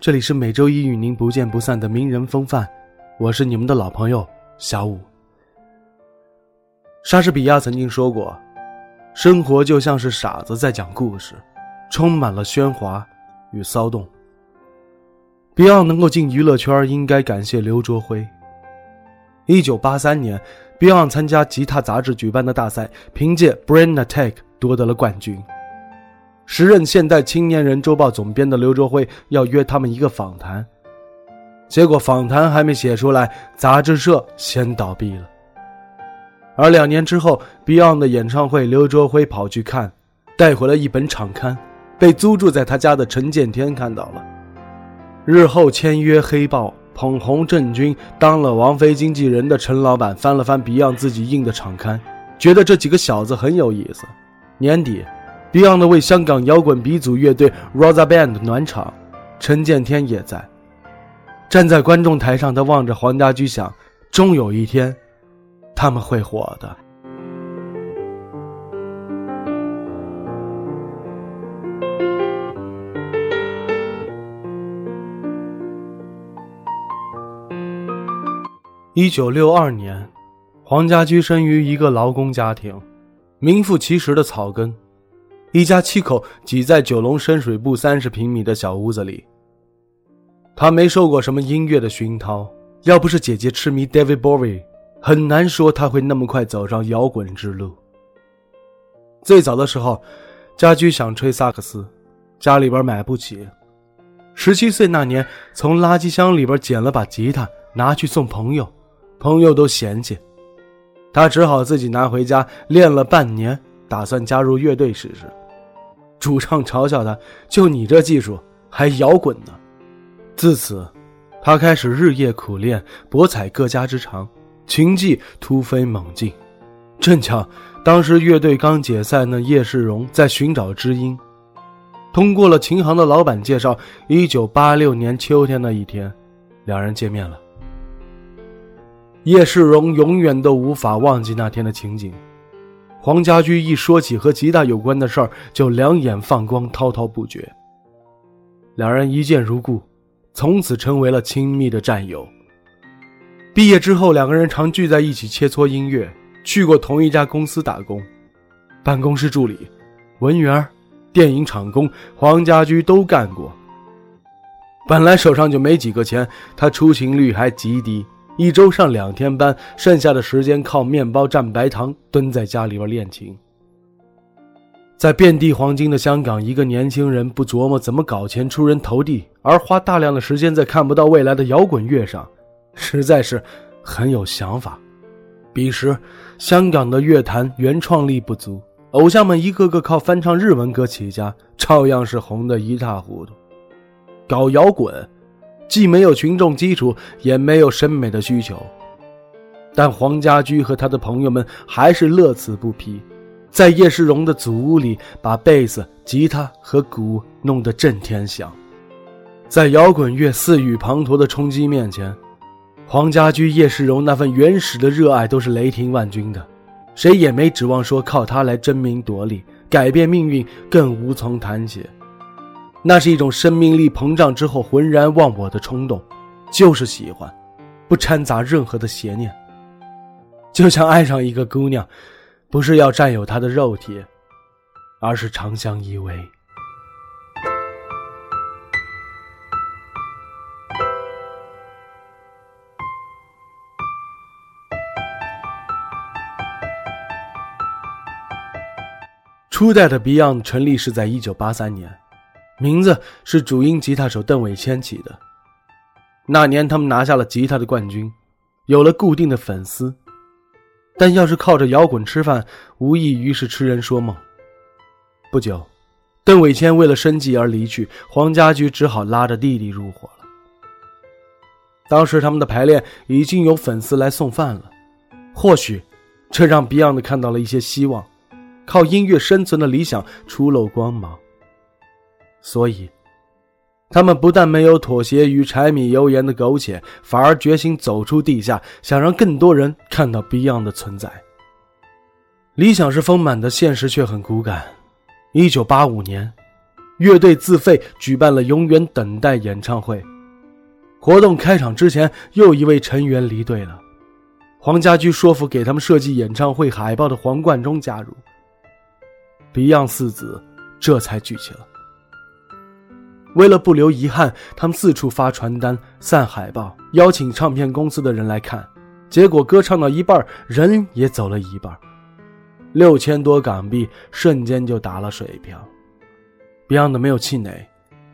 这里是每周一与您不见不散的名人风范，我是你们的老朋友小五。莎士比亚曾经说过：“生活就像是傻子在讲故事，充满了喧哗与骚动。”Beyond 能够进娱乐圈，应该感谢刘卓辉。一九八三年，Beyond 参加吉他杂志举办的大赛，凭借《Brain Attack》夺得了冠军。时任现代青年人周报总编的刘卓辉要约他们一个访谈，结果访谈还没写出来，杂志社先倒闭了。而两年之后，Beyond 的演唱会，刘卓辉跑去看，带回了一本场刊，被租住在他家的陈建天看到了。日后签约黑豹，捧红郑钧，当了王菲经纪人的陈老板翻了翻 Beyond 自己印的场刊，觉得这几个小子很有意思。年底。Beyond 为香港摇滚鼻祖乐队 Rosa Band 暖场，陈建天也在。站在观众台上，他望着黄家驹，想：终有一天，他们会火的。一九六二年，黄家驹生于一个劳工家庭，名副其实的草根。一家七口挤在九龙深水埗三十平米的小屋子里。他没受过什么音乐的熏陶，要不是姐姐痴迷 David Bowie，很难说他会那么快走上摇滚之路。最早的时候，家居想吹萨克斯，家里边买不起。十七岁那年，从垃圾箱里边捡了把吉他，拿去送朋友，朋友都嫌弃，他只好自己拿回家练了半年，打算加入乐队试试。主唱嘲笑他：“就你这技术，还摇滚呢？”自此，他开始日夜苦练，博采各家之长，琴技突飞猛进。正巧当时乐队刚解散，那叶世荣在寻找知音，通过了琴行的老板介绍，一九八六年秋天的一天，两人见面了。叶世荣永远都无法忘记那天的情景。黄家驹一说起和吉他有关的事儿，就两眼放光，滔滔不绝。两人一见如故，从此成为了亲密的战友。毕业之后，两个人常聚在一起切磋音乐，去过同一家公司打工，办公室助理、文员、电影厂工，黄家驹都干过。本来手上就没几个钱，他出勤率还极低。一周上两天班，剩下的时间靠面包蘸白糖蹲在家里边练琴。在遍地黄金的香港，一个年轻人不琢磨怎么搞钱出人头地，而花大量的时间在看不到未来的摇滚乐上，实在是很有想法。彼时，香港的乐坛原创力不足，偶像们一个个靠翻唱日文歌起家，照样是红得一塌糊涂。搞摇滚。既没有群众基础，也没有审美的需求，但黄家驹和他的朋友们还是乐此不疲，在叶世荣的祖屋里把贝斯、吉他和鼓弄得震天响。在摇滚乐四语滂沱的冲击面前，黄家驹、叶世荣那份原始的热爱都是雷霆万钧的，谁也没指望说靠他来争名夺利、改变命运，更无从谈起。那是一种生命力膨胀之后浑然忘我的冲动，就是喜欢，不掺杂任何的邪念。就像爱上一个姑娘，不是要占有她的肉体，而是长相依偎。初代的 Beyond 成立是在一九八三年。名字是主音吉他手邓伟谦起的。那年他们拿下了吉他的冠军，有了固定的粉丝。但要是靠着摇滚吃饭，无异于是痴人说梦。不久，邓伟谦为了生计而离去，黄家驹只好拉着弟弟入伙了。当时他们的排练已经有粉丝来送饭了，或许这让 Beyond 看到了一些希望，靠音乐生存的理想出露光芒。所以，他们不但没有妥协于柴米油盐的苟且，反而决心走出地下，想让更多人看到 Beyond 的存在。理想是丰满的，现实却很骨感。一九八五年，乐队自费举办了《永远等待》演唱会。活动开场之前，又一位成员离队了。黄家驹说服给他们设计演唱会海报的黄贯中加入。Beyond 四子这才聚齐了。为了不留遗憾，他们四处发传单、散海报，邀请唱片公司的人来看。结果歌唱到一半，人也走了一半，六千多港币瞬间就打了水漂。Beyond 没有气馁。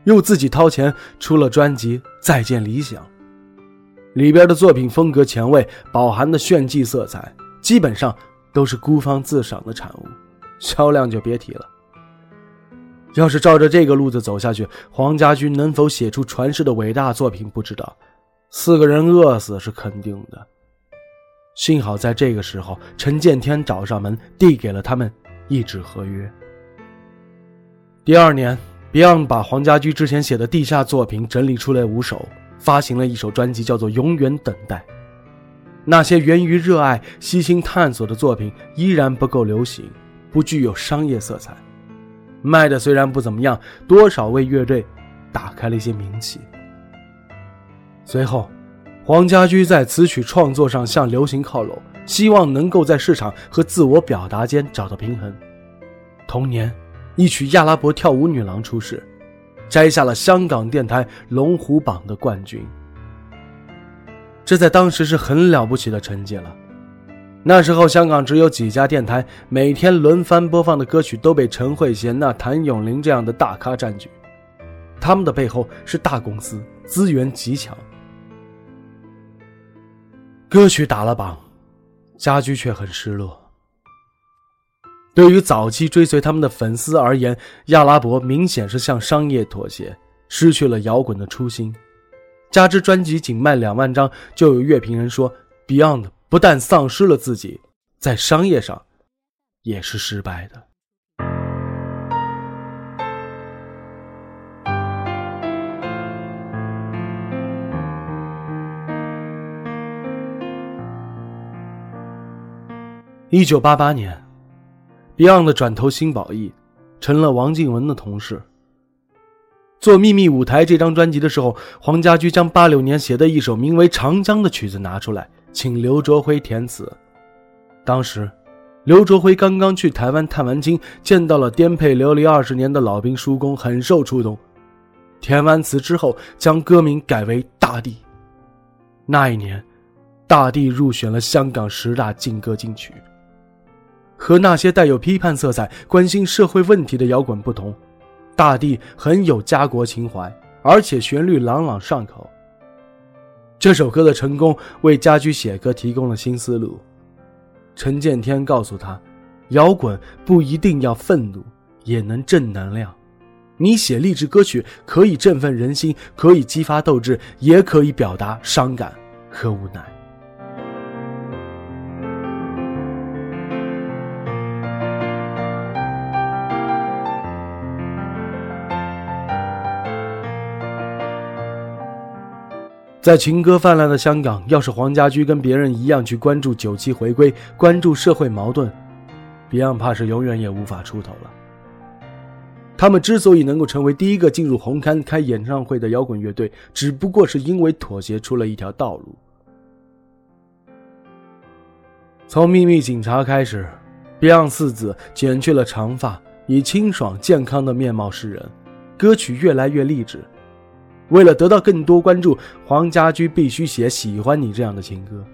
又自己掏钱出了专辑《再见理想》，里边的作品风格前卫，饱含的炫技色彩，基本上都是孤芳自赏的产物，销量就别提了。要是照着这个路子走下去，黄家驹能否写出传世的伟大作品不知道，四个人饿死是肯定的。幸好在这个时候，陈建天找上门，递给了他们一纸合约。第二年。Beyond 把黄家驹之前写的地下作品整理出来五首，发行了一首专辑，叫做《永远等待》。那些源于热爱、悉心探索的作品依然不够流行，不具有商业色彩，卖的虽然不怎么样，多少为乐队打开了一些名气。随后，黄家驹在词曲创作上向流行靠拢，希望能够在市场和自我表达间找到平衡。同年。一曲《亚拉伯跳舞女郎》出世，摘下了香港电台龙虎榜的冠军。这在当时是很了不起的成绩了。那时候香港只有几家电台，每天轮番播放的歌曲都被陈慧娴、那谭咏麟这样的大咖占据。他们的背后是大公司，资源极强。歌曲打了榜，家驹却很失落。对于早期追随他们的粉丝而言，亚拉伯明显是向商业妥协，失去了摇滚的初心。加之专辑仅卖两万张，就有乐评人说，Beyond 不但丧失了自己，在商业上也是失败的。一九八八年。Beyond 转投新宝艺，成了王靖雯的同事。做《秘密舞台》这张专辑的时候，黄家驹将八六年写的一首名为《长江》的曲子拿出来，请刘卓辉填词。当时，刘卓辉刚刚去台湾探完亲，见到了颠沛流离二十年的老兵叔公，很受触动。填完词之后，将歌名改为《大地》。那一年，《大地》入选了香港十大劲歌金曲。和那些带有批判色彩、关心社会问题的摇滚不同，大地很有家国情怀，而且旋律朗朗上口。这首歌的成功为家驹写歌提供了新思路。陈建天告诉他：“摇滚不一定要愤怒，也能正能量。你写励志歌曲可以振奋人心，可以激发斗志，也可以表达伤感和无奈。”在情歌泛滥的香港，要是黄家驹跟别人一样去关注九七回归，关注社会矛盾，Beyond 怕是永远也无法出头了。他们之所以能够成为第一个进入红磡开演唱会的摇滚乐队，只不过是因为妥协出了一条道路。从秘密警察开始，Beyond 四子剪去了长发，以清爽健康的面貌示人，歌曲越来越励志。为了得到更多关注，黄家驹必须写《喜欢你》这样的情歌，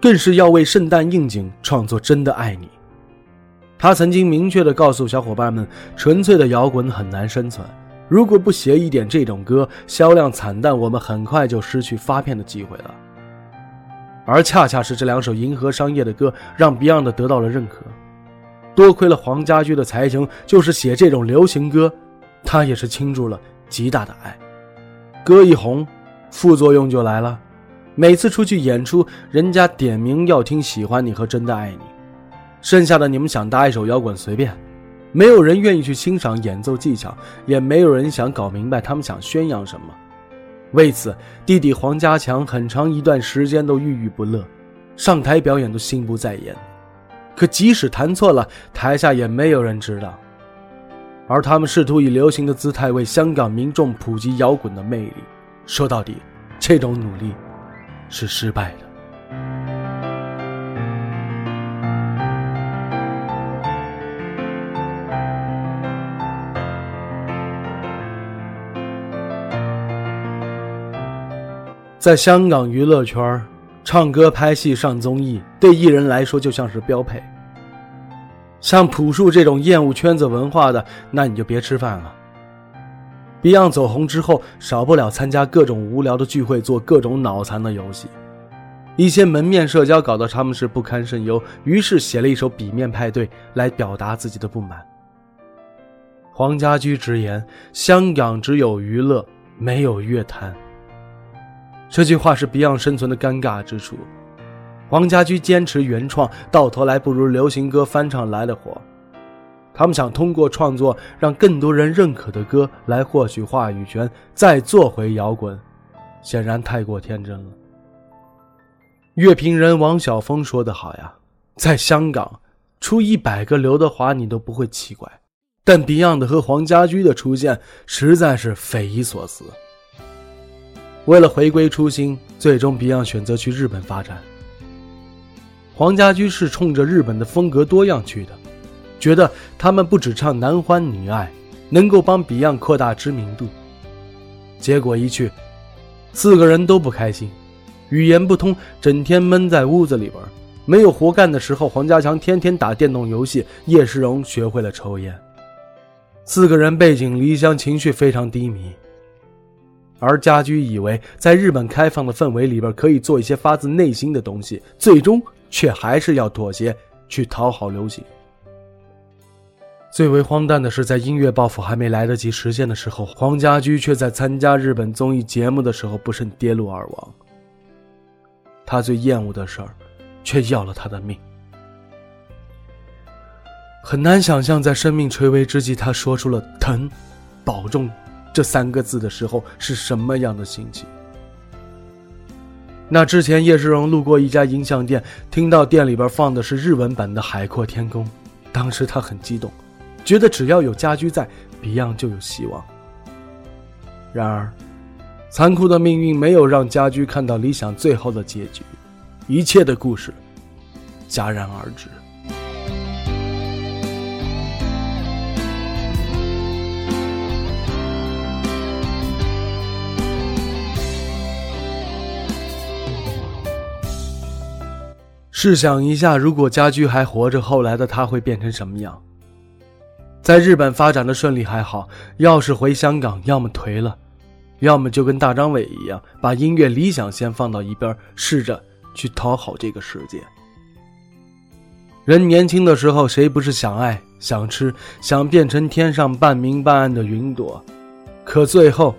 更是要为圣诞应景创作《真的爱你》。他曾经明确地告诉小伙伴们：“纯粹的摇滚很难生存，如果不写一点这种歌，销量惨淡，我们很快就失去发片的机会了。”而恰恰是这两首迎合商业的歌，让 Beyond 得到了认可。多亏了黄家驹的才情，就是写这种流行歌，他也是倾注了极大的爱。歌一红，副作用就来了。每次出去演出，人家点名要听《喜欢你》和《真的爱你》，剩下的你们想搭一首摇滚随便。没有人愿意去欣赏演奏技巧，也没有人想搞明白他们想宣扬什么。为此，弟弟黄家强很长一段时间都郁郁不乐，上台表演都心不在焉。可即使弹错了，台下也没有人知道。而他们试图以流行的姿态为香港民众普及摇滚的魅力，说到底，这种努力。是失败的。在香港娱乐圈，唱歌、拍戏、上综艺，对艺人来说就像是标配。像朴树这种厌恶圈子文化的，那你就别吃饭了。Beyond 走红之后，少不了参加各种无聊的聚会，做各种脑残的游戏。一些门面社交搞得他们是不堪甚忧，于是写了一首《笔面派对》来表达自己的不满。黄家驹直言：“香港只有娱乐，没有乐坛。”这句话是 Beyond 生存的尴尬之处。黄家驹坚持原创，到头来不如流行歌翻唱来的火。他们想通过创作让更多人认可的歌来获取话语权，再做回摇滚，显然太过天真了。乐评人王晓峰说得好呀，在香港出一百个刘德华你都不会奇怪，但 Beyond 和黄家驹的出现实在是匪夷所思。为了回归初心，最终 Beyond 选择去日本发展，黄家驹是冲着日本的风格多样去的。觉得他们不只唱男欢女爱，能够帮 Beyond 扩大知名度。结果一去，四个人都不开心，语言不通，整天闷在屋子里边。没有活干的时候，黄家强天天打电动游戏，叶世荣学会了抽烟。四个人背井离乡，情绪非常低迷。而家驹以为在日本开放的氛围里边可以做一些发自内心的东西，最终却还是要妥协去讨好流行。最为荒诞的是，在音乐报复还没来得及实现的时候，黄家驹却在参加日本综艺节目的时候不慎跌落而亡。他最厌恶的事儿，却要了他的命。很难想象，在生命垂危之际，他说出了“疼，保重”这三个字的时候是什么样的心情。那之前，叶世荣路过一家音像店，听到店里边放的是日文版的《海阔天空》，当时他很激动。觉得只要有家居在，Beyond 就有希望。然而，残酷的命运没有让家居看到理想最后的结局，一切的故事戛然而止。试想一下，如果家居还活着，后来的他会变成什么样？在日本发展的顺利还好，要是回香港，要么颓了，要么就跟大张伟一样，把音乐理想先放到一边，试着去讨好这个世界。人年轻的时候，谁不是想爱、想吃、想变成天上半明半暗的云朵？可最后，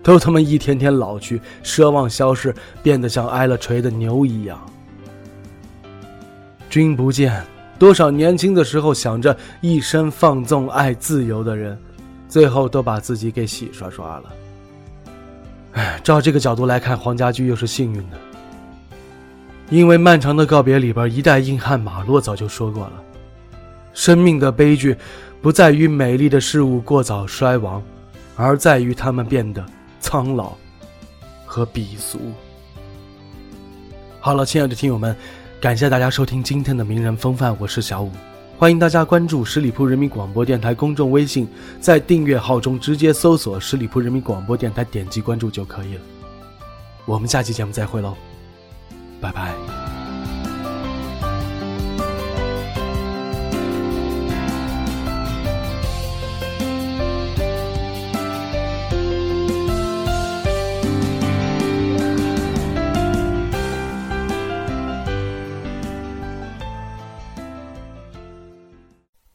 都他妈一天天老去，奢望消逝，变得像挨了锤的牛一样。君不见。多少年轻的时候想着一生放纵爱自由的人，最后都把自己给洗刷刷了。哎，照这个角度来看，黄家驹又是幸运的，因为漫长的告别里边，一代硬汉马洛早就说过了：生命的悲剧，不在于美丽的事物过早衰亡，而在于他们变得苍老和鄙俗。好了，亲爱的听友们。感谢大家收听今天的名人风范，我是小五，欢迎大家关注十里铺人民广播电台公众微信，在订阅号中直接搜索十里铺人民广播电台，点击关注就可以了。我们下期节目再会喽，拜拜。